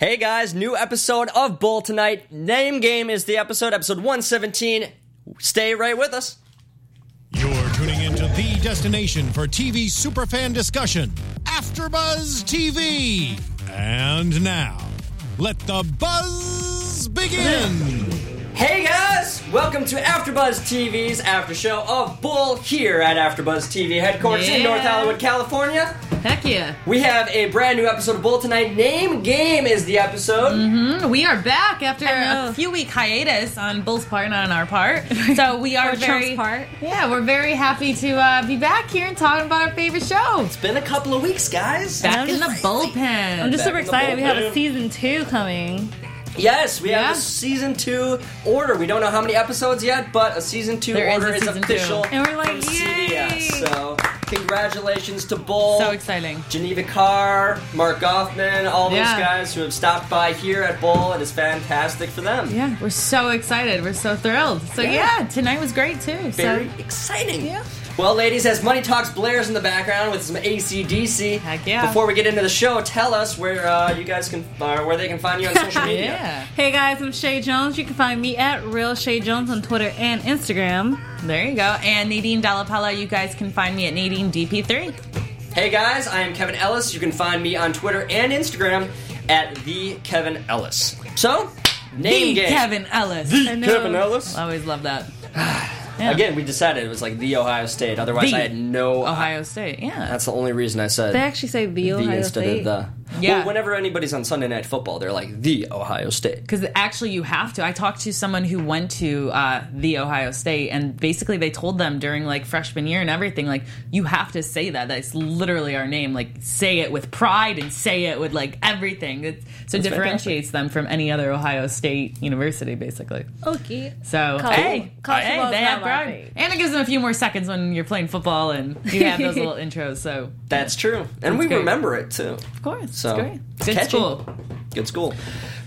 Hey guys, new episode of Bull tonight. Name game is the episode, episode 117. Stay right with us. You're tuning into the destination for TV superfan discussion, AfterBuzz TV. And now, let the buzz begin. Hey guys, welcome to AfterBuzz TV's after show of Bull here at AfterBuzz TV headquarters in Yeah. North Hollywood, California. Heck yeah. We have a brand new episode of Bull tonight. Name game is the episode. We are back after a few week hiatus on Bull's part and on our part. So we are Or Trump's very part. Yeah, we're very happy to uh, be back here and talking about our favorite show. It's been a couple of weeks, guys. Back I'm in the just- bullpen. I'm just Back super excited. We have a season two coming. Yes, we Yeah. have a season two order. We don't know how many episodes yet, but a season two There is order a is, official. two. And we're like, from yay! CBS. So, congratulations to Bull. so exciting. Geneva Carr, Mark Goffman, all those guys who have stopped by here at Bull. It is fantastic for them. Yeah, we're so excited. We're so thrilled. So Yeah. yeah, tonight was great too. Very So exciting. Yeah. Well, ladies, as Money Talks blares in the background with some ACDC, Heck yeah. before we get into the show, tell us where uh, you guys can, uh, where they can find you on social media. yeah, Hey guys, I'm Shay Jones. You can find me at Real Shay Jones on Twitter and Instagram. There you go. And Nadine Dallapella, you guys can find me at Nadine DP3. Hey guys, I am Kevin Ellis. You can find me on Twitter and Instagram at the Kevin Ellis. So, name The game. Kevin Ellis. I know. Kevin Ellis. I always love that. Again, we decided it was like the Ohio State. Otherwise, The I had no. Ohio State. Yeah. That's the only reason I said They actually say the the Ohio instead State. of the. Yeah. Well, whenever anybody's on Sunday Night Football, they're like the Ohio State. Because actually, you have to. I talked to someone who went to uh, the Ohio State, and basically they told them during like freshman year and everything, like you have to say that. That's literally our name. Like say it with pride and say it with like everything. It's, so That's differentiates them from any other Ohio State university, basically. Okay. So College- hey, college hey, football's they have my pride, thing. and it gives them a few more seconds when you're playing football and you have those little intros. So That's true, and we great. remember it too. of course, So it's great. Good catchy. school. Good school.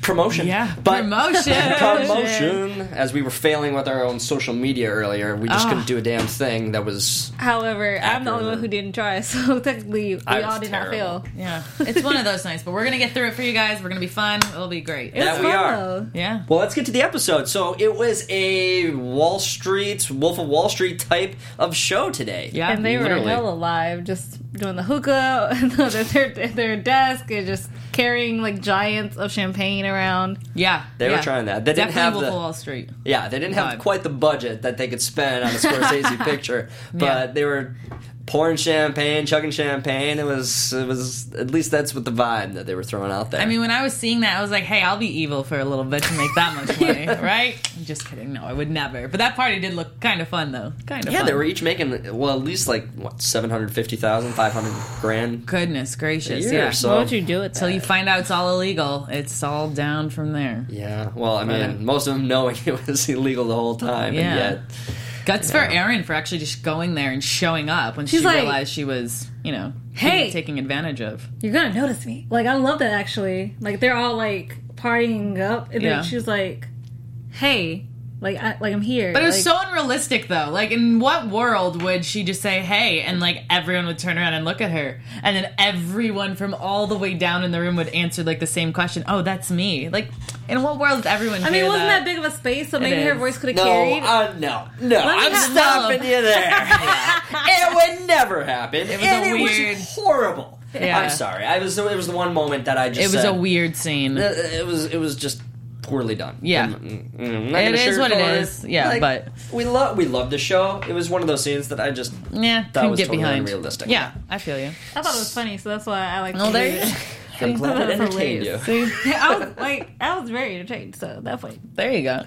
Promotion. Yeah, but promotion. promotion. As we were failing with our own social media earlier, we just Ah. couldn't do a damn thing that was. However, I'm the only one who didn't try, so technically we all did not fail. Yeah, it's one of those nights, but we're gonna get through it for you guys. We're gonna be fun. It'll be great. It was That we fun, are. though. Yeah. Well, let's get to the episode. So it was a Wall Street, Wolf of Wall Street type of show today. Yeah. And they Literally. were hell alive, just doing the hookah at their, at their desk and just carrying like giants of champagne around. Yeah. They were trying that. They didn't have Wolf the- of Wall Street. Yeah, they didn't have Vibe. quite the budget that they could spend on a Scorsese picture, but Yeah. they were pouring champagne, chugging champagne. It was, it was at least that's what the vibe that they were throwing out there. I mean, when I was seeing that, I was like, "Hey, I'll be evil for a little bit to make that much money, right?" I'm Just kidding. No, I would never. But that party did look kind of fun, though. Kind of. yeah, fun. they were each making well at least like what 750,000, 500 grand Goodness a gracious, year. yeah. So what would you do it till you find out it's all illegal, it's all down from there. yeah, well, I mean, Yeah. most of them knowing it was illegal the whole time, Yeah. and yet Guts for Erin for actually just going there and showing up when She's she like, realized she was, you know, "Hey." taken advantage of. You're gonna notice me. Like I love that actually. Like they're all like partying up, and Yeah. then she's like, "Hey, like I, like I'm here." But it was like, so unrealistic, though. Like, in what world would she just say, hey, and like everyone would turn around and look at her? And then everyone from all the way down in the room would answer like the same question oh, that's me. Like, in what world does everyone I mean, it wasn't that? that big of a space, so maybe is. her voice could have no, carried. uh, no, no, me I'm have- stopping no. you there. it would never happen. It was and a it weird- was horrible. Yeah. I'm sorry. I was. It was the one moment that I just. It was said, a weird scene. Uh, It was. It was just poorly done. Yeah. Mm, mm, mm, I'm not It gonna is what it is. sugarcoat is. Yeah, but- we love we love the show. It was one of those scenes that I just yeah, that was get totally behind. unrealistic. Yeah, I feel you. I thought it was funny, so that's why I like. Oh, there you go. I'm glad it entertained you. hilarious. I was like, I was very entertained, so definitely. There you go.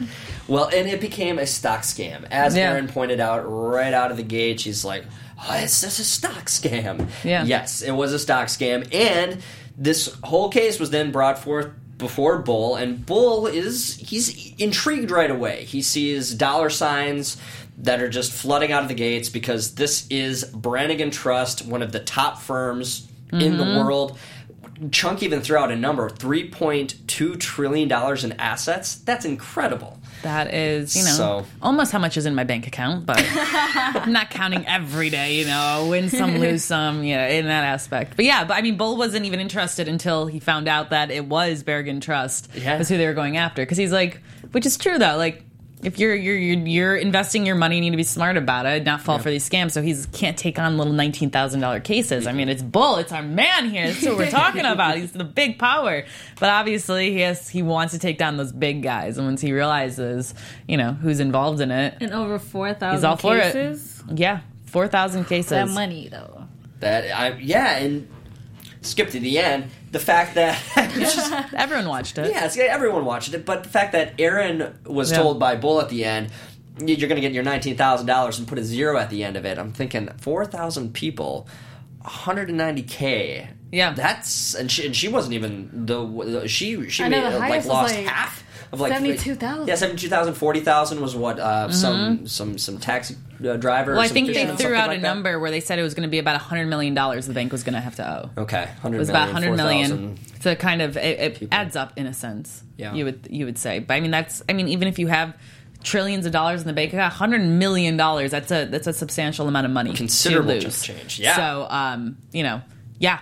Well, and it became a stock scam, as Yeah. Erin pointed out right out of the gate. She's like, "Oh, it's just a stock scam." Yeah. Yes, it was a stock scam, and this whole case was then brought forth before Bull, and Bull is he's intrigued right away. He sees dollar signs that are just flooding out of the gates because this is Brannigan Trust, one of the top firms in the mm-hmm. world. Chunk even threw out a number: three point two trillion dollars in assets. That's incredible. That is, you know, So- almost how much is in my bank account, but I'm not counting every day, you know, win some, lose some, you know, in that aspect. But yeah, but I mean, Bull wasn't even interested until he found out that it was Bergen Trust. Yeah. That's who they were going after. Because he's like, which is true though, like, if you're, you're you're you're investing your money, you need to be smart about it, not fall for these scams. So he can't take on little nineteen thousand dollar cases. I mean, it's Bull, it's our man here. That's what we're talking about. He's the big power, but obviously he has he wants to take down those big guys. And once he realizes, you know, who's involved in it, And over four thousand, he's thousand all for cases. it. Yeah, four thousand cases. That money though. That I yeah, and skip to the end. The fact that Everyone watched it. yeah, it's, everyone watched it, but the fact that Erin was Yeah. told by Bull at the end. You're going to get your nineteen thousand dollars and put a zero at the end of it. I'm thinking four thousand people, 190k. Yeah. that's and she, and she wasn't even the she she made, like lost like, half of like 72,000. Yeah, 72,000, 40,000 was what uh, some some some taxi uh, driver. Well, I think they threw out like a that. number where they said it was going to be about hundred million dollars the bank was going to have to owe. Okay, 100 It was about 100 million. So it kind of it, it adds up in a sense. Yeah. You would you would say. But I mean that's I mean even if you have trillions of dollars in the bank account, 100 million dollars that's a that's a substantial amount of money Considerable to chunk lose. of change, yeah. So um, you know, yeah.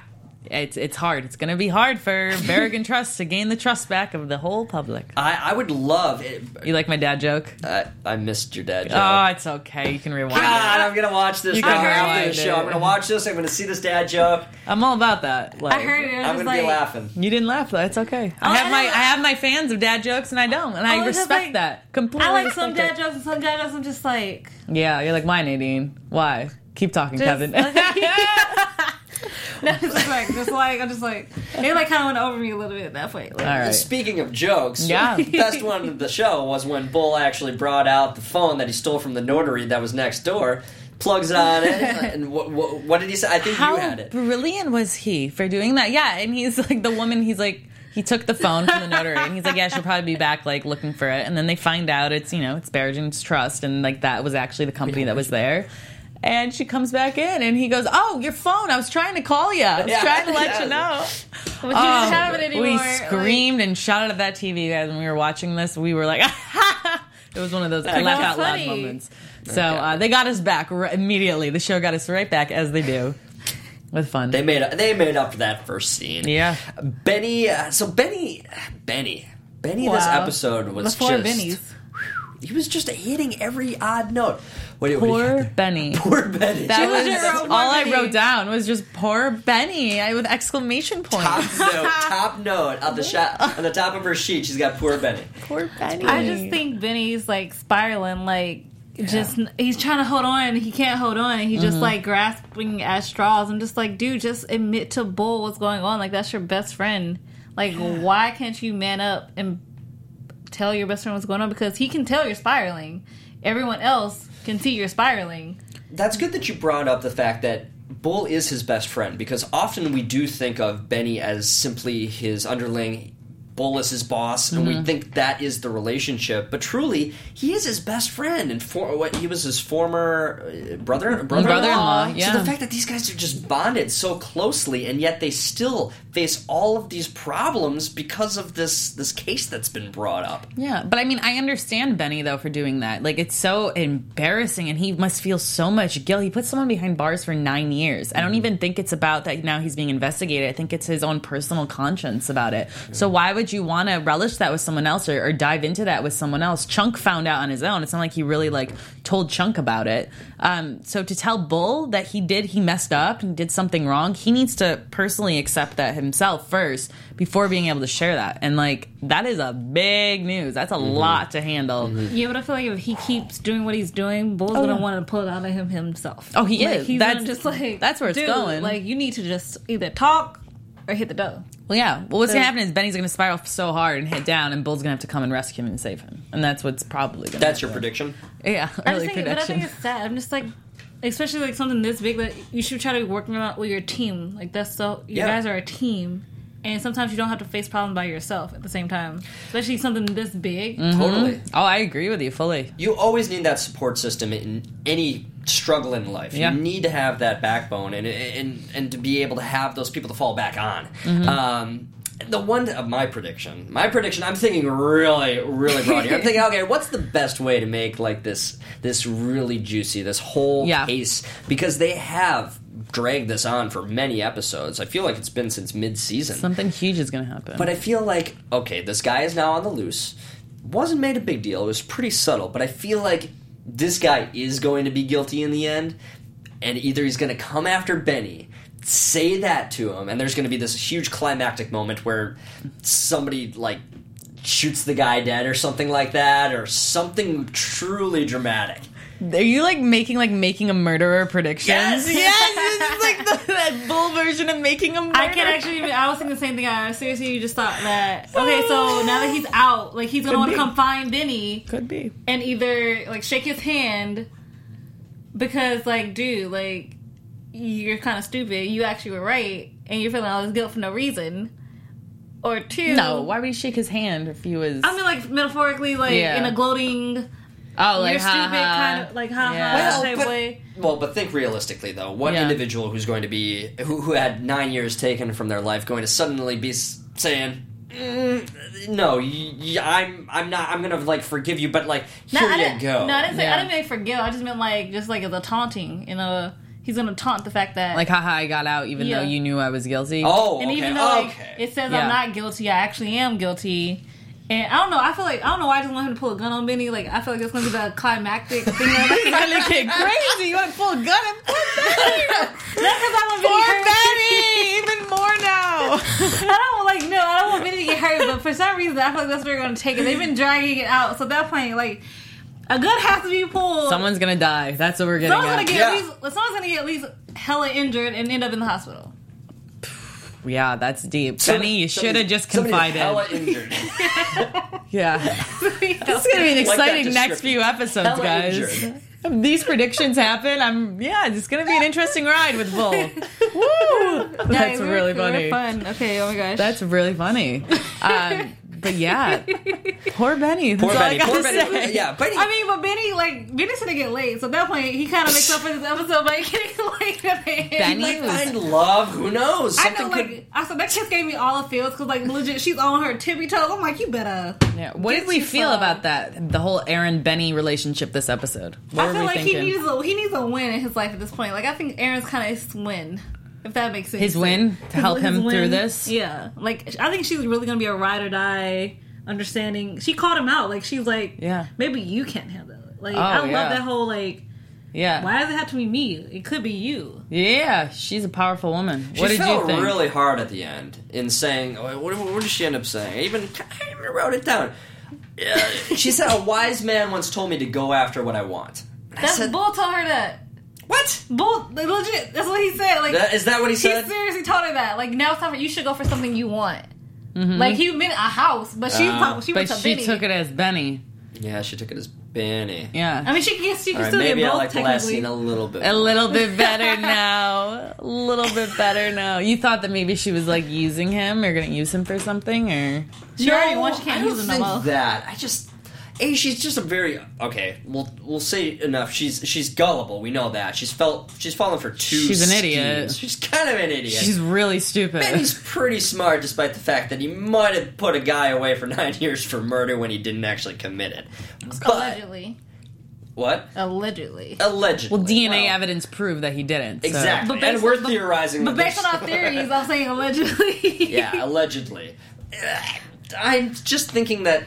It's it's hard. It's going to be hard for Berrigan Trust to gain the trust back of the whole public. I, I would love it. You like my dad joke? Uh, I missed your dad. Joke. Oh, it's okay. You can rewind. God, it. I'm gonna watch this You can after the rewind show. I'm gonna watch this. I'm gonna see this dad joke. I'm all about that. Like, I heard it. I I'm just gonna like, be laughing. You didn't laugh. though. That's okay. I Oh, have I my. I have my fans of dad jokes, and I don't, and I Oh, it's respect like- that completely. I like some dad it. jokes and some dad jokes. I'm just like, Yeah, you're like mine, Nadine. Why? Keep talking, Just- Kevin. no, it's just like, just like, I'm just like, they like kind of went over me a little bit at that point. Like, All right. Speaking of jokes, Yeah. the best one of the show was when Bull actually brought out the phone that he stole from the notary that was next door, plugs it on, and, and what, what, what did he say? I think How you had it. brilliant was he for doing that? Yeah, and he's like the woman. He's like he took the phone from the notary, and he's like, yeah, she'll probably be back like looking for it, and then they find out it's you know it's Berrigan's Trust, and like that was actually the company that was there. And she comes back in, and he goes, "Oh, your phone! I was trying to call you. I was Yeah, trying to let yeah. you know." but you didn't have it anymore. We Like, screamed and shouted at that TV guys when we were watching this. We were like, it was one of those laugh that's out loud moments. So uh, they got us back r- immediately. The show got us right back as they do, with fun. They made they made up for that first scene. yeah, Benny. Uh, so Benny, Benny, Benny. This episode was Before just. Benny's. He was just hitting every odd note. What, do- what do poor? Benny. Poor Benny. That was all poor I wrote down was just poor Benny I, with exclamation top note. Top note on the shot on the top of her sheet. She's got poor Benny. poor Benny. I just think Benny's like spiraling, like just he's trying to hold on, he can't hold on, and he's Mm-hmm. just like grasping at straws. I'm just like, dude, just admit to Bull what's going on. Like that's your best friend. Like, why can't you man up and tell your best friend what's going on? Because he can tell you're spiraling. Everyone else can see you're spiraling. That's good that you brought up the fact that Bull is his best friend because often we do think of Benny as simply his underling. Bull is his boss, and Mm-hmm. we think that is the relationship. But truly, he is his best friend, and for what he was his former uh, brother, brother, Brother-in-law, So yeah. the fact that these guys are just bonded so closely, and yet they still face all of these problems because of this this case that's been brought up. Yeah, but I mean, I understand Benny though for doing that. Like, it's so embarrassing, and he must feel so much guilt. He put someone behind bars for nine years. I don't even think it's about that now he's being investigated. I think it's his own personal conscience about it. So why would you want to relish that with someone else or, or dive into that with someone else? Chunk found out on his own. It's not like he really like told Chunk about it. Um, so to tell Bull that he did, he messed up and did something wrong. He needs to personally accept that himself first before being able to share that. And like that is a big news. That's a lot to handle. Yeah, but I feel like if he keeps doing what he's doing, Bull's gonna yeah. want to pull it out of him himself. Oh, he Like, is. He's That's- just like that's where it's dude, going. Like you need to just either talk or hit the dough. Well, yeah. Well, what's gonna happen is Benny's gonna spiral so hard and hit down, and Bull's gonna have to come and rescue him and save him. And that's what's probably gonna. That's your prediction. Yeah, I early just think, but I prediction. think it's sad. I'm just like, especially like something this big that you should try to be working on with your team. Like that's so you Yeah. guys are a team, and sometimes you don't have to face problems by yourself at the same time. Especially something this big. Mm-hmm. Totally. Oh, I agree with you fully. You always need that support system in any struggle in life. Yeah. You need to have that backbone and and and to be able to have those people to fall back on. Mm-hmm. Um, the one of my prediction, my prediction. I'm thinking really, really broad here. I'm thinking, okay, what's the best way to make like this this really juicy, this whole Yeah. case because they have dragged this on for many episodes. I feel like it's been since mid season. Something huge is going to happen. But I feel like okay, this guy is now on the loose. Wasn't made a big deal. It was pretty subtle, but I feel like this guy is going to be guilty in the end, and either he's going to come after Benny, say that to him, and there's going to be this huge climactic moment where somebody like shoots the guy dead or something like that, or something truly dramatic. Are you like making like making a murderer predictions? Yes! yes. It's like the, that bull version of making a murderer. I can actually. I was thinking the same thing. I seriously you just thought that. Okay, so now that he's out, like he's gonna want to come find Benny could be. and either like shake his hand because, like, dude, like you're kind of stupid. You actually were right, and you're feeling all this guilt for no reason. Or two, No, why would he shake his hand if he was? I mean, like metaphorically, like Yeah. in a gloating, oh, like you're ha, stupid ha. kind of like ha Yeah. ha Well, type but- way. Well, but think realistically though. What Yeah. individual who's going to be who, who had nine years taken from their life going to suddenly be s- saying, mm, "No, y- y- I'm I'm not. I'm gonna like forgive you, but like No, here I you didn't, go." No, I didn't say. Yeah. I didn't mean for guilt. I just meant like just like as a taunting. You know, he's gonna taunt the fact that Like, haha, I got out even Yeah. though you knew I was guilty. oh, And okay, even though like, okay. it says Yeah. I'm not guilty, I actually am guilty. And I don't know. I feel like I don't know why I just want him to pull a gun on Benny. Like I feel like it's gonna be the climactic thing. You're gonna get crazy. You went full gun and poor Benny. because I want Benny hurt. Benny. Even more now. I don't like no. I don't want Benny to get hurt. But for some reason, I feel like that's where they're gonna take it. They've been dragging it out. So at that point, like a gun has to be pulled. Someone's gonna die. That's what we're getting Someone's gonna get Yeah. at least. Someone's gonna get at least hella injured and end up in the hospital. Yeah, that's deep. Somebody- Benny, you should have just confided. Hella injured. Yeah. This is gonna be an Like exciting next few episodes, Hella guys. These predictions happen, I'm yeah, it's gonna be an interesting ride with Bull. Woo! That's Yeah, we're- really funny. Fun. Okay. Oh my gosh. That's really funny. Um, but yeah, poor Benny. That's Poor all Benny. I gotta Poor say. Benny. Yeah, Benny. I mean, but Benny, like, Benny's gonna get late, so at that point, he kind of makes up for this episode by getting late at the end. Benny might was- find love. Who knows? I Something know, like, could. I said that just gave me all the feels because, like, legit, she's on her tippy toes. I'm like, you better. Yeah. What Get did we feel some. about that? The whole Erin Benny relationship this episode. What I feel we like thinking? he needs a he needs a win in his life at this point. Like, I think Erin's kind of his win, if that makes sense. His win to help him through this? Yeah, like I think she's really gonna be a ride or die. Understanding, she called him out. Like she's like, Yeah. maybe you can't handle it. Like Oh, I love yeah. that whole like, yeah. why does it have to be me? It could be you. Yeah, she's a powerful woman. She what did felt you think? really hard at the end in saying. oh, What, what did she end up saying? I even, I even wrote it down. Yeah, she said, "A wise man once told me to go after what I want." That's said, Bull told her that. "What? Bull, like, legit. That's what he said. Like That, is that what he said? he seriously told her that. Like now it's time for you should go for something you want. Like he meant a house, but she Uh, talked, she but to she Benny. took it as Benny. Yeah, she took it as Benny. Yeah. I mean, she can, she can All right, still maybe get I both like the last technically. scene a little bit. a little bit better now. A little bit better now. You thought that maybe she was like using him or gonna use him for something or She already won. She can't don't use him no think more. that. I just, a she's just a very okay. We'll we'll say enough. She's she's gullible. We know that. She's felt she's fallen for two. She's an idiot. She's kind of an idiot. she's really stupid. Benny's pretty smart, despite the fact that he might have put a guy away for nine years for murder when he didn't actually commit it. But Allegedly, what? allegedly. Allegedly. well, DNA Well, evidence proved that he didn't. so- Exactly, But based and we're on- theorizing. But that based on our theories, I'm saying allegedly. yeah, allegedly. I'm just thinking that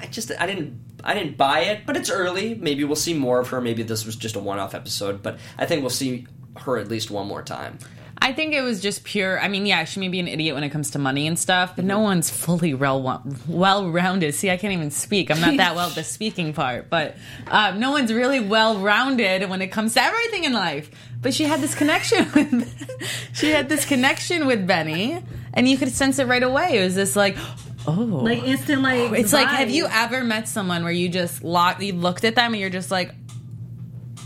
I just I didn't I didn't buy it, but it's early. Maybe we'll see more of her. Maybe this was just a one-off episode, but I think we'll see her at least one more time. I think it was just pure. I mean, yeah, she may be an idiot when it comes to money and stuff, but no one's fully well well rounded. See, I can't even speak. I'm not that well at the speaking part, but um, no one's really well rounded when it comes to everything in life. But she had this connection with she had this connection with Benny, and you could sense it right away. It was this like, oh, like instant, like it's like, have you ever met someone where you just locked, you looked at them and you're just like,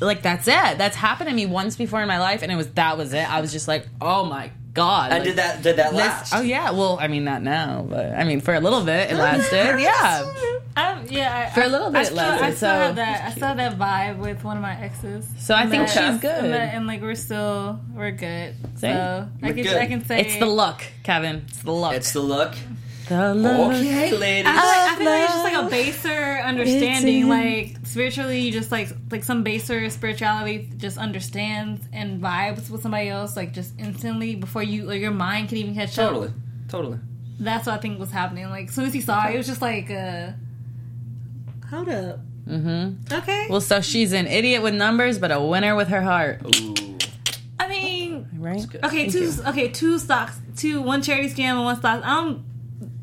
like that's it. That's happened to me once before in my life, and it was that was it. I was just like, oh my god! And like, did that did that this- last? oh yeah, well, I mean not now, but I mean for a little bit it lasted. Yeah, I, yeah, I, For a little bit I still, lasted, I still so- have that. I still have that vibe with one of my exes. So I think That- she's good. and, that- and, like we're still we're good. Same. So We're can good. I can say it's the look, Kevin. It's the look. It's the look. The look. Okay, ladies. I feel, like, I feel like it's just like a baser understanding. Like spiritually, you just like like some baser spirituality just understands and vibes with somebody else like just instantly before you like your mind can even catch Totally, up. totally. Totally. That's what I think was happening. Like as soon as he saw it, it was just like, uh, hold up. Mm-hmm. Okay. Well, so she's an idiot with numbers, but a winner with her heart, Ooh, I mean, right? okay, two okay, two stocks, two one charity scam and one stock. I don't.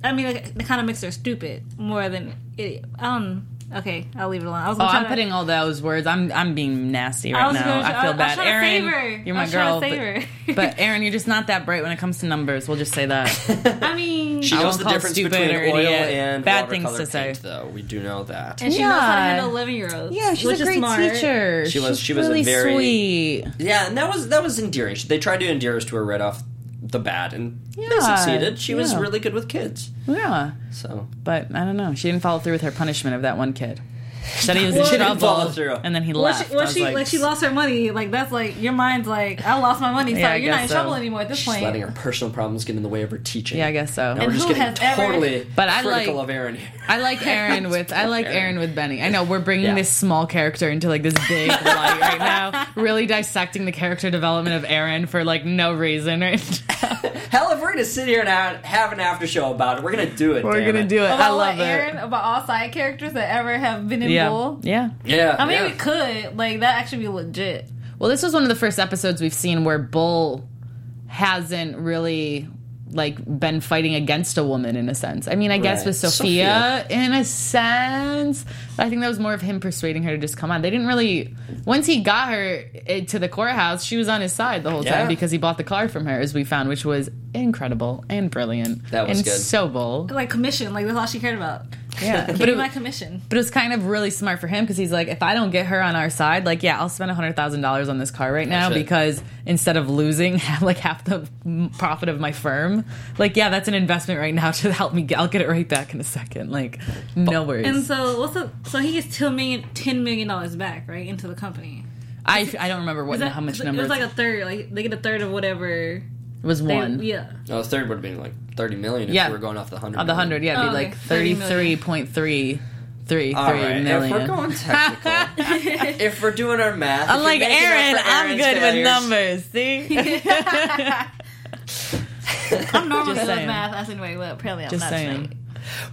I mean, like, the kind of makes her stupid more than idiot. I don't. Okay, I'll leave it alone. I was Oh, I'm to, putting all those words. I'm I'm being nasty right was now. gonna- I I feel was bad, trying to Erin. save her. You're my was girl, to save but, her. but Erin, you're just not that bright when it comes to numbers. We'll just say that. I mean, she I knows won't the call difference between or oil idiot. and Bad things to say. paint, though. We do know that. and she knows how to handle eleven year olds. Yeah, she's which a great smart. teacher. She was- She's she was a really very- sweet. Yeah, and that was that was endearing. They tried to endear us to her right off the bad, and they succeeded. She was really good with kids. Yeah, So but I don't know. She didn't follow through with her punishment of that one kid. Said he was Well, in she didn't trouble, follow through. and then he Well, left. she, well, was she like, she lost her money. Like that's like your mind's like I lost my money, so Yeah, you're not in so. trouble anymore at this she's point. letting her personal problems get in the way of her teaching. Yeah, I guess so. Now And we're just who getting has ever- totally But I like- of Erin here. I like Erin with I like Erin with Benny. I know we're bringing Yeah. this small character into like this big light right now, really dissecting the character development of Erin for like no reason. Right? Hell, if we're gonna sit here and have, have an after show about it, we're gonna do it. we're gonna it. do it. about I love Erin, it. about all side characters that ever have been in Yeah, Bull. yeah. Yeah, I mean, yeah. we could like that actually be legit. Well, this was one of the first episodes we've seen where Bull hasn't really like been fighting against a woman in a sense. I mean, I guess with Sophia. Sophia, in a sense, I think that was more of him persuading her to just come on. They didn't really once he got her eh, to the courthouse, she was on his side the whole Yeah. time because he bought the car from her, as we found, which was incredible and brilliant. That was and good. so bold, Like commission, like that's all she cared about. Yeah, but me it, my commission. but it was kind of really smart for him because he's like, if I don't get her on our side, like, yeah, I'll spend hundred thousand dollars on this car right now That's because instead of losing like half the profit of my firm, like, yeah, that's an investment right now to help me. Get, I'll get it right back in a second. Like, no worries. And so what's the so he gets ten million ten million dollars back right into the company. I I don't remember what Is that- how much number. it was like a third. Like they get a third of whatever. It was They, one. Yeah. No, the third would have been like 30 million if Yeah. we were going off the hundred. On the hundred, yeah, it'd Oh, be okay. like 30 thirty three point three three All three right, million. if we're going technical, if we're doing our math, if I'm like Erin. I'm good failures- with numbers. See, I'm normally Just good with saying. math. That's anyway. Well, apparently I'm just not. saying. tonight.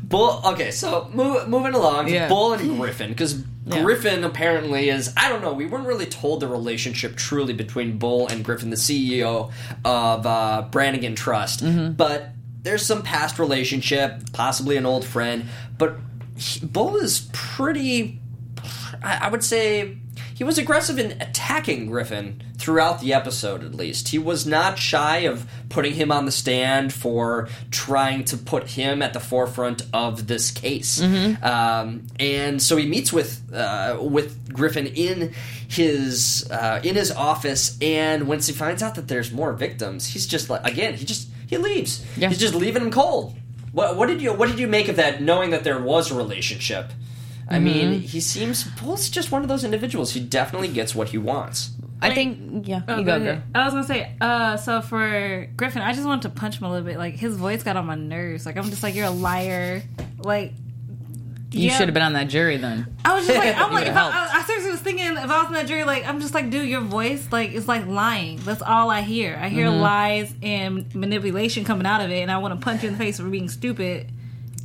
Bull. Okay, so move, moving along to Yeah. Bull and Griffin because Yeah. Griffin apparently is. I don't know. We weren't really told the relationship truly between Bull and Griffin, the CEO of uh, Brannigan Trust, Mm-hmm. but there's some past relationship, possibly an old friend. But he, Bull is pretty. I, I would say he was aggressive in attacking Griffin throughout the episode, at least. He was not shy of putting him on the stand for trying to put him at the forefront of this case. Um, and so he meets with uh, with Griffin in his uh, in his office, and once he finds out that there's more victims, he's just like again, he just he leaves. Yeah. He's just leaving him cold. What, what did you What did you make of that? Knowing that there was a relationship. I mean, he seems Bull's just one of those individuals. He definitely gets what he wants. I think yeah. Oh, you go go, girl. I was gonna say, uh, so for Griffin, I just wanted to punch him a little bit. Like his voice got on my nerves. Like I'm just like, you're a liar. Like You yeah. should have been on that jury then. I was just like, I'm like, if I, I, I seriously was thinking, if I was in that jury, like, I'm just like, dude, your voice, like, it's like lying. That's all I hear. I hear Mm-hmm. lies and manipulation coming out of it, and I want to punch you in the face for being stupid.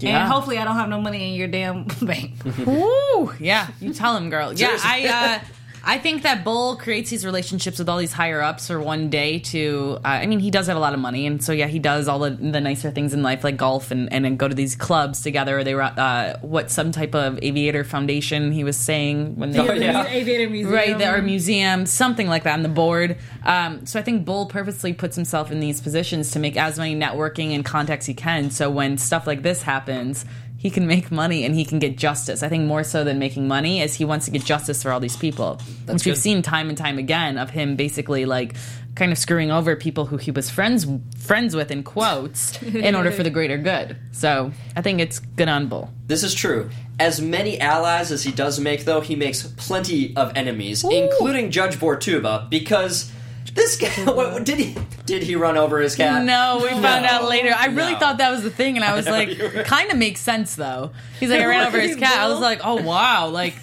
Yeah. And hopefully, I don't have no money in your damn bank. Ooh, Yeah, you tell him, girl. Yeah, I uh, I think that Bull creates these relationships with all these higher ups for one day to. Uh, I mean, he does have a lot of money, and so yeah, he does all the, the nicer things in life, like golf and and then go to these clubs together. Or they were uh, what some type of aviator foundation he was saying when they Oh, yeah. Aviator Museum. Right, there are museum, something like that on the board. Um, so I think Bull purposely puts himself in these positions to make as many networking and contacts he can. So when stuff like this happens, he can make money and he can get justice. I think more so than making money is he wants to get justice for all these people, which we've seen time and time again of him basically like kind of screwing over people who he was friends friends with in quotes in order for the greater good. So I think it's good on Bull. This is true. As many allies as he does make, though, he makes plenty of enemies, including Judge Bortuba, because this guy what, did he did he run over his cat? No, we found out later. I really No. thought that was the thing, and I was know, like, you were- kind of makes sense though. He's like, I ran over his cat. I was like, oh wow, like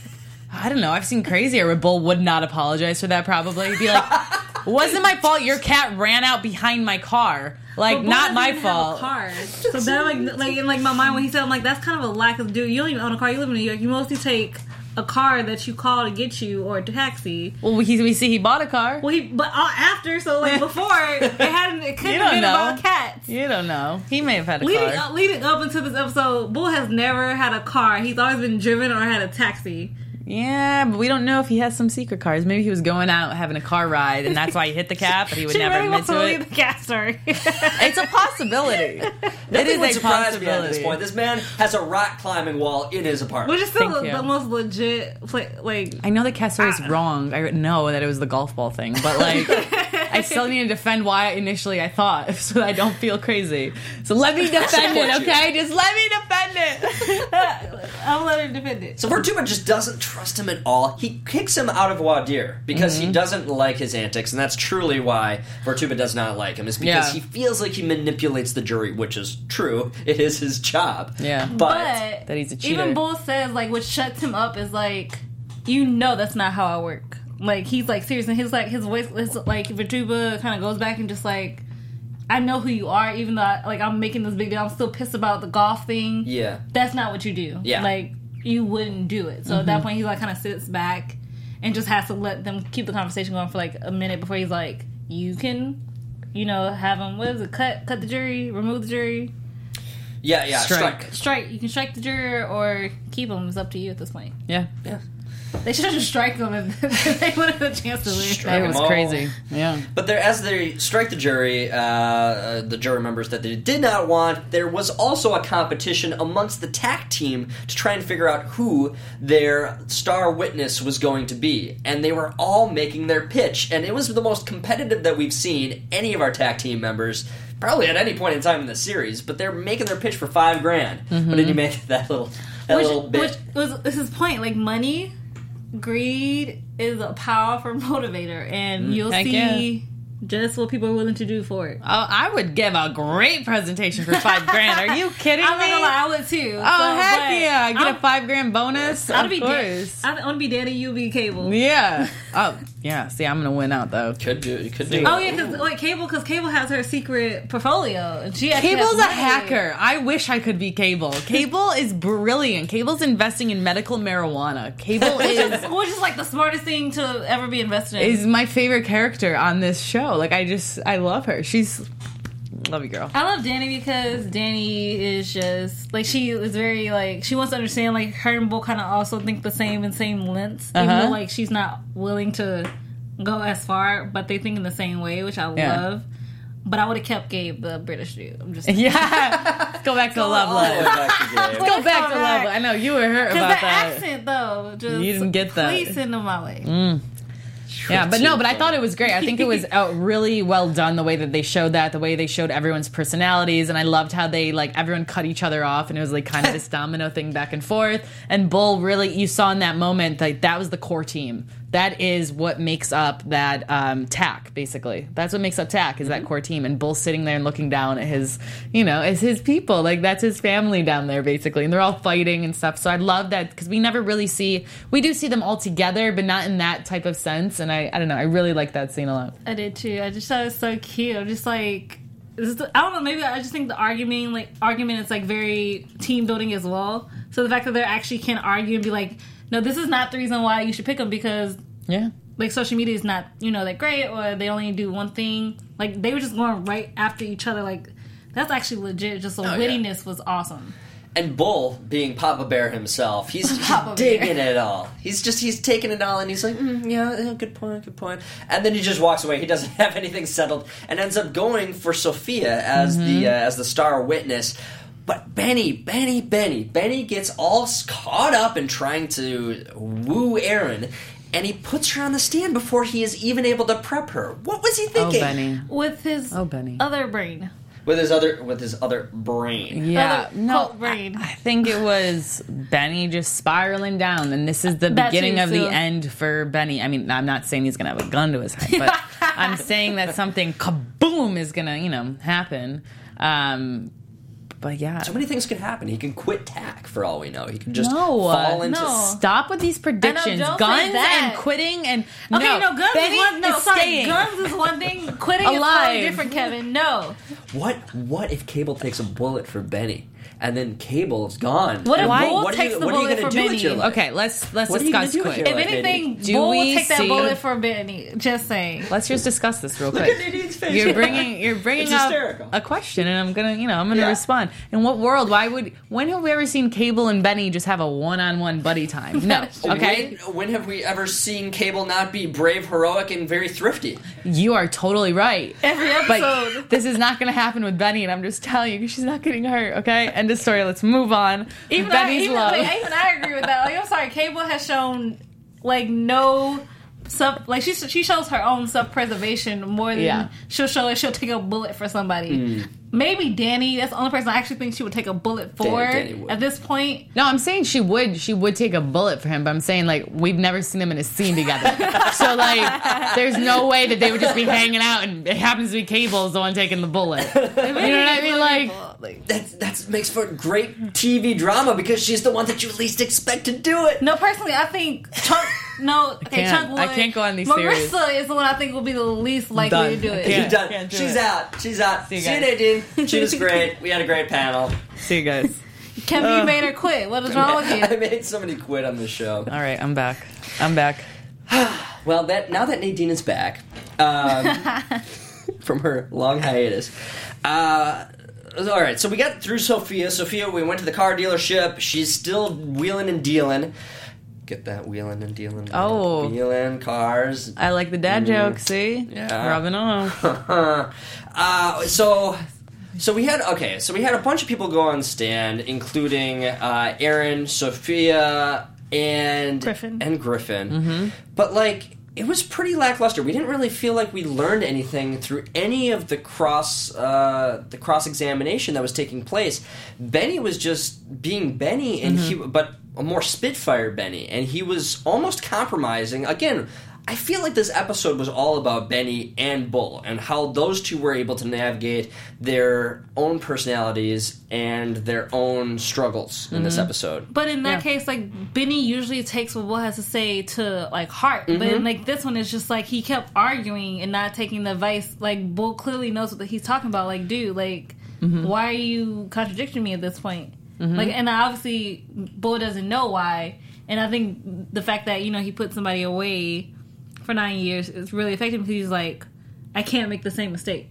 I don't know. I've seen crazier where Bull would not apologize for that. Probably He'd be like, wasn't my fault. Your cat ran out behind my car. Like, But Bull not doesn't my even have a fault. car. So that like like in like my mind when he said I'm like that's kind of a lack of dude. You don't even own a car. You live in New York. You mostly take a car that you call to get you or a taxi. Well, we, we see he bought a car. Well, he but uh, after so like before it hadn't it couldn't have been know. about cats. You don't know. He may have had a Leading car. up, leading up until this episode, Bull has never had a car. He's always been driven or had a taxi. Yeah, but we don't know if he has some secret cars. Maybe he was going out having a car ride, and that's why he hit the cap, but he would She never really admit to to it. the cat story. It's a possibility. it Nothing is would a surprise me at this point. This man has a rock climbing wall in his apartment. Which is still the, the most legit, play, like I know the cat story is wrong. I know that it was the golf ball thing, but like, I still need to defend why initially I thought, so that I don't feel crazy. So let me defend support it, you. okay? Just let me defend it. I'll let him defend it. So Vortuba just doesn't trust him at all. He kicks him out of voir dire because Mm-hmm. he doesn't like his antics, and that's truly why Vortuba does not like him. Is because Yeah. he feels like he manipulates the jury, which is true. It is his job. Yeah. but, That he's a cheater. Even Bull says like what shuts him up is like, you know that's not how I work. Like he's like serious and his like his voice his, like Vituba kind of goes back and just like, I know who you are. Even though I, like I'm making this big deal, I'm still pissed about the golf thing. yeah, That's not what you do. Yeah. like you wouldn't do it. So at that mm-hmm. point, he like kind of sits back and just has to let them keep the conversation going for like a minute before he's like, you can. You know, have him. What is it? Cut, cut the jury, remove the jury, yeah, yeah. Strike. Strike. strike. You can strike the juror or keep him. It's up to you at this point. yeah, Yeah. They should have just strike him and they would have a chance to lose. Strike it them was all. crazy. Yeah. But there, as they strike the jury, uh, uh, the jury members that they did not want, there was also a competition amongst the TAC team to try and figure out who their star witness was going to be. And they were all making their pitch, and it was the most competitive that we've seen any of our TAC team members. Probably at any point in time in the series, but they're making their pitch for five grand. What did you make of that little that little bit? which was this is point like money, greed is a powerful motivator, and mm, you'll Heck see just what people are willing to do for it. Oh, I would give a great presentation for five grand. Are you kidding I'm me? gonna lie, I would too. Oh heck yeah! I get I'm, a five grand bonus. I'd of be course. I want to be Danny. You be Cable. Yeah. Oh yeah. See, I'm gonna win out though. could do, you could do. Oh yeah, because like Cable, because Cable has her secret portfolio, and she actually Cable's a money. hacker. I wish I could be Cable. Cable is brilliant. Cable's investing in medical marijuana. Cable is which is like the smartest thing to ever be invested in. is my favorite character on this show. Like I just I love her. She's love you, girl. I love Danny because Danny is just like she is very like she wants to understand like her and Bull kind of also think the same and same lengths, even Uh-huh. though like she's not willing to go as far, but they think in the same way, which I Yeah. love. But I would have kept Gabe the British dude. I'm just Yeah. Let's go back to love All the way life. back to Gabe. Let's go back to Go love. back. I know you were hurt because about the that. accent though, just You didn't get that. Mm. Please send them my way. Yeah, but no, but I thought it was great. I think it was uh, really well done the way that they showed that, the way they showed everyone's personalities, and I loved how they like everyone cut each other off, and it was like kind of this domino thing back and forth. And Bull really, you saw in that moment like that was the core team. That is what makes up that um, TAC, basically. That's what makes up TAC is that core team. And Bull sitting there and looking down at his, you know, as his people. Like that's his family down there, basically. And they're all fighting and stuff. So I love that because we never really see, we do see them all together, but not in that type of sense. And I, I don't know, I really like that scene a lot. I did too. I just thought it was so cute. I'm just like, I don't know. Maybe I just think the argument, like argument, is like very team building as well. So the fact that they actually can argue and be like, no, this is not the reason why you should pick them because Yeah. like social media is not you know that great or they only do one thing. Like they were just going right after each other. Like that's actually legit. Just the yeah. wittiness was awesome. And Bull, being Papa Bear himself, he's, he's Papa Bear. digging it all. He's just he's taking it all, and he's like, mm, yeah, yeah, good point, good point. And then he just walks away. He doesn't have anything settled, and ends up going for Sophia as the uh, as the star witness. But Benny, Benny, Benny, Benny gets all caught up in trying to woo Erin, and he puts her on the stand before he is even able to prep her. What was he thinking? Oh, thinking? Benny. with his Oh, Benny. other brain. With his other with his other brain. Yeah, Other no, brain. I, I think it was Benny just spiraling down, and this is the That beginning too, of the end for Benny. I mean, I'm not saying he's gonna have a gun to his head, but I'm saying that something kaboom is gonna, you know, happen. Um, but yeah, So many things could happen. He can quit TAC for all we know. He can just No, fall into. no. stop with these predictions, don't guns and quitting, and Okay, no, no, guns Benny is one. No, is sorry, staying. guns is one thing. Quitting is Alive. totally different, Kevin. No, What what if Cable takes a bullet for Benny and then Cable is gone? What if Bull what are takes you, the what are you bullet gonna for do with Benny? your life? Okay, let's let's What are you gonna discuss quick. your if life? anything, Do Bull we will take that see- bullet for Benny. Just saying. Let's just discuss this real Look quick. at You're bringing you're bringing up hysterical. a question, and I'm gonna you know I'm gonna Yeah. respond. In what world? Why would when have we ever seen Cable and Benny just have a one-on-one buddy time? No. Okay, When, when have we ever seen Cable not be brave, heroic, and very thrifty? you are totally right. Every episode. But this is not going to happen with Benny, and I'm just telling you because she's not getting hurt. Okay, end of story. Let's move on. Even I, even, love. like, even I agree with that. Like, I'm sorry, Cable has shown like no sub. Like she she shows her own self preservation more than Yeah. she'll show. Like, she'll take a bullet for somebody. Hmm. Maybe Danny. That's the only person I actually think she would take a bullet for Danny would. at this point. No, I'm saying she would. She would take a bullet for him, but I'm saying like we've never seen them in a scene together. so like, there's no way that they would just be hanging out, and it happens to be Cable's the one taking the bullet. You know what I mean? Like, That that makes for great TV drama because she's the one that you least expect to do it. No, personally, I think Chunk. No, okay, can't. Chunk would. I can't go on these Marissa theories. is the one I think will be the least likely Done. to do it. She's done. do She's it. out. She's out. See you you, guys. Nadine. She was great. We had a great panel. see you guys. Kevin, you made her quit. What is wrong with you? I you? made somebody quit on this show. All right, I'm back. I'm back. Well, that now that Nadine is back um, from her long hiatus, uh, all right. So we got through Sophia. Sophia, we went to the car dealership. She's still wheeling and dealing. Get that wheeling and dealing. Oh. wheeling cars. I like the dad joke. See, Yeah. rubbing off. uh, so. So we had okay. So we had a bunch of people go on stand, including uh, Erin, Sophia, and Griffin. and Griffin. But like, it was pretty lackluster. We didn't really feel like we learned anything through any of the cross uh, the cross examination that was taking place. Benny was just being Benny, and he but a more Spitfire Benny, and he was almost compromising again. I feel like this episode was all about Benny and Bull and how those two were able to navigate their own personalities and their own struggles in this episode. But in that Yeah. case, like Benny usually takes what Bull has to say to like heart. But Mm-hmm. in, like this one, it's just like he kept arguing and not taking the advice. Like Bull clearly knows what he's talking about. Like, dude, like Mm-hmm. why are you contradicting me at this point? Like, and obviously Bull doesn't know why. And I think the fact that you know he put somebody away for nine years is really affecting because he's like, I can't make the same mistake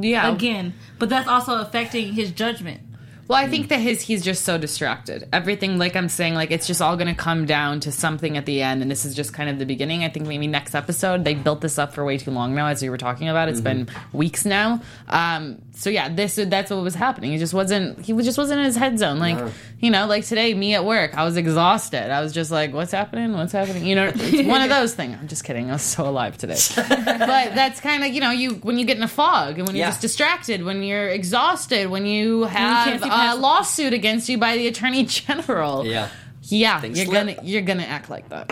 Yeah. again. But that's also affecting his judgment. Well, I think that his he's just so distracted. Everything, like I'm saying, like it's just all going to come down to something at the end, and this is just kind of the beginning. I think maybe next episode they built this up for way too long now, as we were talking about. It's been weeks now. Um, so yeah, this that's what was happening. He just wasn't he was just wasn't in his head zone. Like you know, like today, me at work, I was exhausted. I was just like, "What's happening? What's happening?" You know, it's one of those things. I'm just kidding. I was so alive today, but that's kind of you know you when you get in a fog and when you're Yeah. just distracted, when you're exhausted, when you have see Uh, a lawsuit against you by the attorney general. Yeah. yeah, Things you're slip. gonna you're gonna act like that.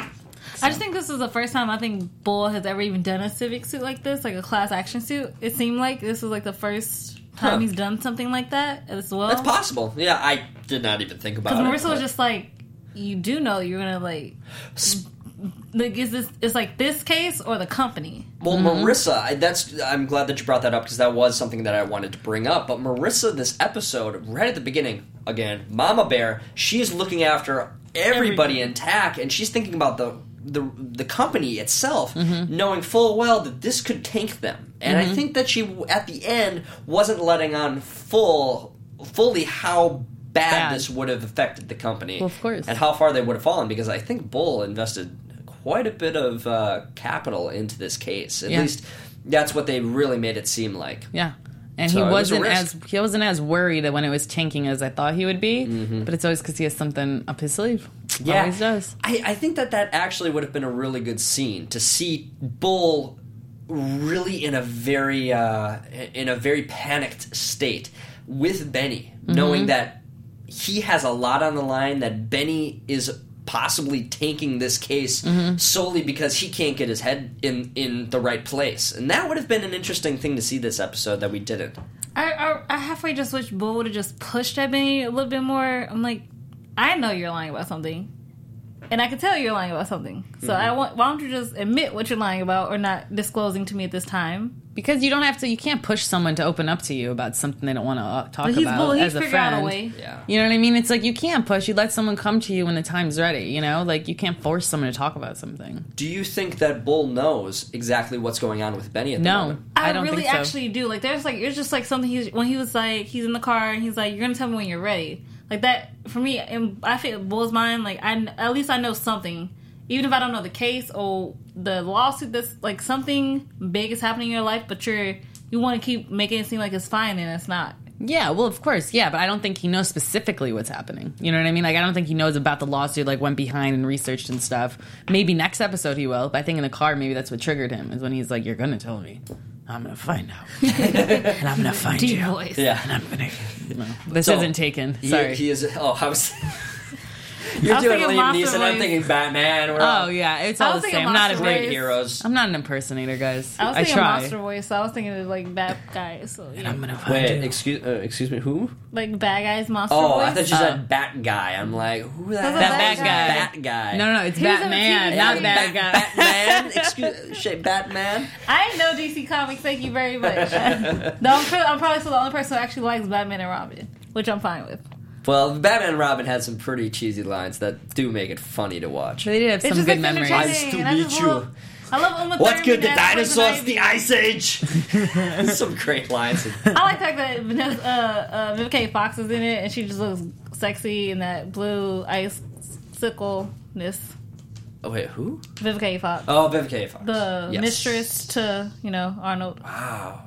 I just think this is the first time I think Bull has ever even done a civic suit like this, like a class action suit. It seemed like this was like the first time Huh. he's done something like that as well. That's possible. Yeah, I did not even think about it. Because. Marissa was just like, you do know you're gonna like, like is this? It's like this case or the company. Well, mm-hmm. Marissa, I, that's I'm glad that you brought that up because that was something that I wanted to bring up. But Marissa, this episode, right at the beginning, again, Mama Bear, she's looking after everybody in TAC, and she's thinking about the the the company itself, mm-hmm. knowing full well that this could tank them. And I mm-hmm. think that she, at the end, wasn't letting on full fully how. Bad, Bad. this would have affected the company, Well, of course. and how far they would have fallen. Because I think Bull invested quite a bit of uh, capital into this case. At Yeah. least that's what they really made it seem like. Yeah. and So he was wasn't as he wasn't as worried when it was tanking as I thought he would be. Mm-hmm. But it's always because he has something up his sleeve. Yeah, always does. I, I think that that actually would have been a really good scene to see Bull really in a very uh, in a very panicked state with Benny, Mm-hmm. knowing that he has a lot on the line. That Benny is possibly tanking this case Mm-hmm. solely because he can't get his head in in the right place, and that would have been an interesting thing to see this episode that we didn't. I, I, I halfway just wish Bull would have just pushed at me a little bit more. I'm like, I know you're lying about something, and I can tell you're lying about something. So Mm-hmm. I want. Why don't you just admit what you're lying about, or not disclosing to me at this time? Because you don't have to. You can't push someone to open up to you about something they don't want to uh, talk he's about Bull. He as a figured out friend. a way. Yeah. You know what I mean? It's like you can't push. You let someone come to you when the time's ready. You know, like you can't force someone to talk about something. Do you think that Bull knows exactly what's going on with Benny at the No, moment? I, I, don't really think so. actually do. Like, there's like, it's just like something he's when he was like, he's in the car and he's like, "You're gonna tell me when you're ready." Like that for me, and I feel Bull's mind. Like, I at least I know something, even if I don't know the case or the lawsuit. That's like something big is happening in your life, but you're you want to keep making it seem like it's fine and it's not. Yeah, well, of course, yeah, but I don't think he knows specifically what's happening. You know what I mean? Like, I don't think he knows about the lawsuit, like, went behind and researched and stuff. Maybe next episode he will, but I think in the car, maybe that's what triggered him, is when he's like, You're gonna tell me. I'm gonna find out. and I'm gonna find Deep you. voice. Yeah. And I'm gonna. No, this So, isn't taken. He- Sorry. He, is. Oh, I was. You're I was doing thinking Liam Monster Neeson. I'm thinking Batman. We're all oh, yeah, it's I all was the thinking same. I'm not a big. great heroes. I'm not an impersonator, guys. I was I thinking try. monster voice, so I was thinking of like bad guys. So yeah. I'm gonna find Wait, you. excuse, uh, excuse me. Who? like bad guys, monster Oh, voice. I thought you Uh, said Bat Guy. I'm like, who the heck? That bad bad guy. Bat Guy. No, no, no, it's He was in a Batman, TV not series. bad Bat- guy. Batman. Excuse, shit, Batman. I didn't know DC Comics. Thank you very much. no, I'm, I'm probably still the only person who actually likes Batman and Robin, which I'm fine with. Well, Batman and Robin had some pretty cheesy lines that do make it funny to watch. They did have some good memories. Nice to and meet you. I love Uma What's good? The dinosaurs, the Ice Age. some great lines. I like the fact that Vanessa, uh, uh, Vivica Fox is in it, and she just looks sexy in that blue icicleness. Oh wait, who? Vivica A. Fox, Oh, Vivica A. Fox. the Yes. mistress to you know Arnold. Wow.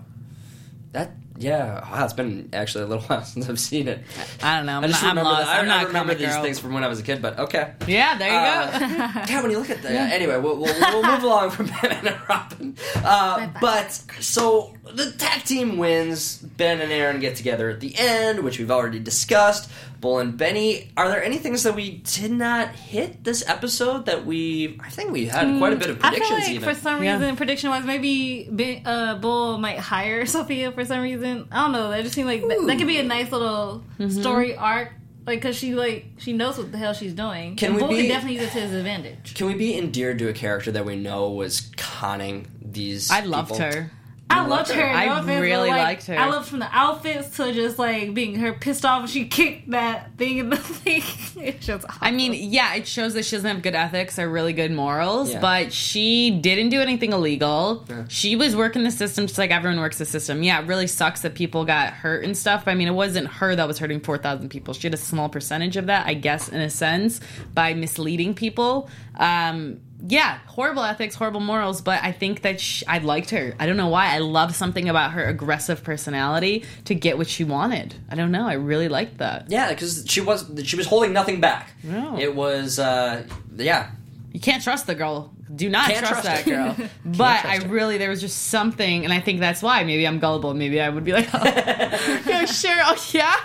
That yeah. Wow, it's been actually a little while since I've seen it. I don't know. I'm, I just not, I'm remember. lost. the- I, I'm I not a remember these girl. things from when I was a kid. But okay. Yeah, there you Uh, go. yeah, when you look at that. Anyway, we'll, we'll, we'll move along from Batman and Robin. Uh, but so the tag team wins. Ben and Erin get together at the end, which we've already discussed. Bull and Benny. Are there any things that we did not hit this episode that we? I think we had quite a bit of I feel predictions. like even for some Yeah. reason, prediction wise, maybe Ben, uh, Bull might hire Sophia for some reason. I don't know. That just seemed like that, that could be a nice little Mm-hmm. story arc. Like, cause she like she knows what the hell she's doing. Can and we Bull be- can definitely use it to his advantage. Can we be endeared to a character that we know was conning these? I loved people? her. I loved loved her. her. I no offense, really like, liked her. I loved from the outfits to just like being her pissed off she kicked that thing in the thing. It's just. I mean, yeah, it shows that she doesn't have good ethics or really good morals, Yeah. but she didn't do anything illegal. Yeah. She was working the system just like everyone works the system. Yeah, it really sucks that people got hurt and stuff. But I mean, it wasn't her that was hurting 4,000 people. She had a small percentage of that, I guess, in a sense, by misleading people. Um, yeah, horrible ethics, horrible morals, but I think that sh I liked her. I don't know why. I loved something about her aggressive personality to get what she wanted. I don't know. I really liked that. Yeah, because she was she was holding nothing back. No. It was uh, yeah. You can't trust the girl. Do not trust, trust that girl. but I really, there was just something, and I think that's why. Maybe I'm gullible. Maybe I would be like, oh, yeah, sure. Oh, yeah.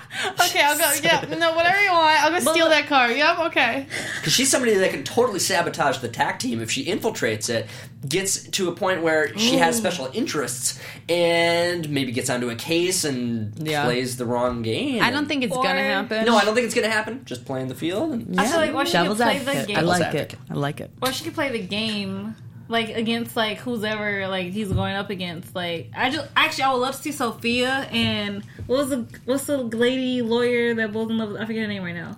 Okay, I'll go. Yeah, no, whatever you want. I'll go steal that car. Yep. Okay. Because she's somebody that can totally sabotage the tag team if she infiltrates it, gets to a point where she has special interests, and maybe gets onto a case and Yeah. plays the wrong game. I don't think it's Or- gonna happen. No, I don't think it's gonna happen. Just playing the field. And, I feel like or she could play advocate. the game. I like it. I like it. Or she could play the game like against like who's ever like he's going up against. Like I just actually I would love to see Sophia and what was the what's the lady lawyer that was in love with I forget her name right now.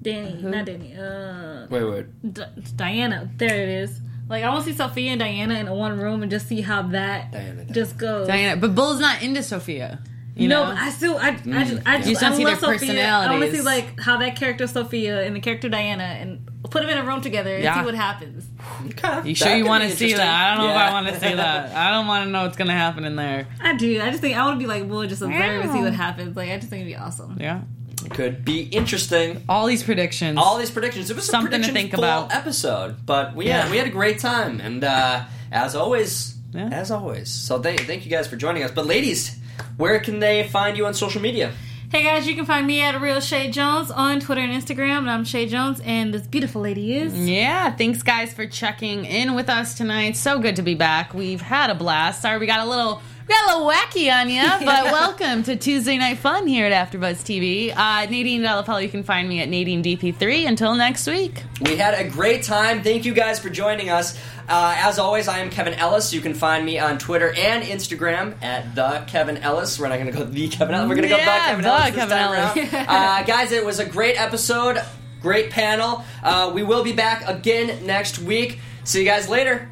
Danny, not Danny. Uh, wait, wait. D- Diana. There it is. Like I want to see Sophia and Diana in one room and just see how that Diana, Diana. just goes. Diana, but Bull's not into Sophia. You no, know, but I still, I, I just, I yeah. just, You just I see love their Sophia. I want to see like how that character Sophia and the character Diana and put them in a room together and Yeah. see what happens. Okay. You sure That you want to see that? I don't know if I want to see that. I don't want to know what's gonna happen in there. I do. I just think I want to be like, well, just observe and see what happens. Like, I just think it'd be awesome. Yeah, It Could be interesting. all these predictions. All these predictions. It was Something to a prediction think full about. episode, but we Yeah. had we had a great time, and uh, as always, Yeah. as always. So thank thank you guys for joining us. But ladies, where can they find you on social media? Hey guys, you can find me at Real Shay Jones on Twitter and Instagram, and I'm Shay Jones, and this beautiful lady is. Yeah, thanks guys for checking in with us tonight. So good to be back. We've had a blast. Sorry we got a little we got a little wacky on you, but welcome to Tuesday Night Fun here at AfterBuzz TV. Uh, Nadine Delapello, you can find me at Nadine DP3. Until next week. We had a great time. Thank you guys for joining us. Uh, as always, I am Kevin Ellis. You can find me on Twitter and Instagram at the Kevin Ellis. We're not going to go the Kevin Ellis. We're going to go the Yeah, Kevin the Ellis Kevin time Ellis. around. uh, guys, it was a great episode. Great panel. Uh, we will be back again next week. See you guys later.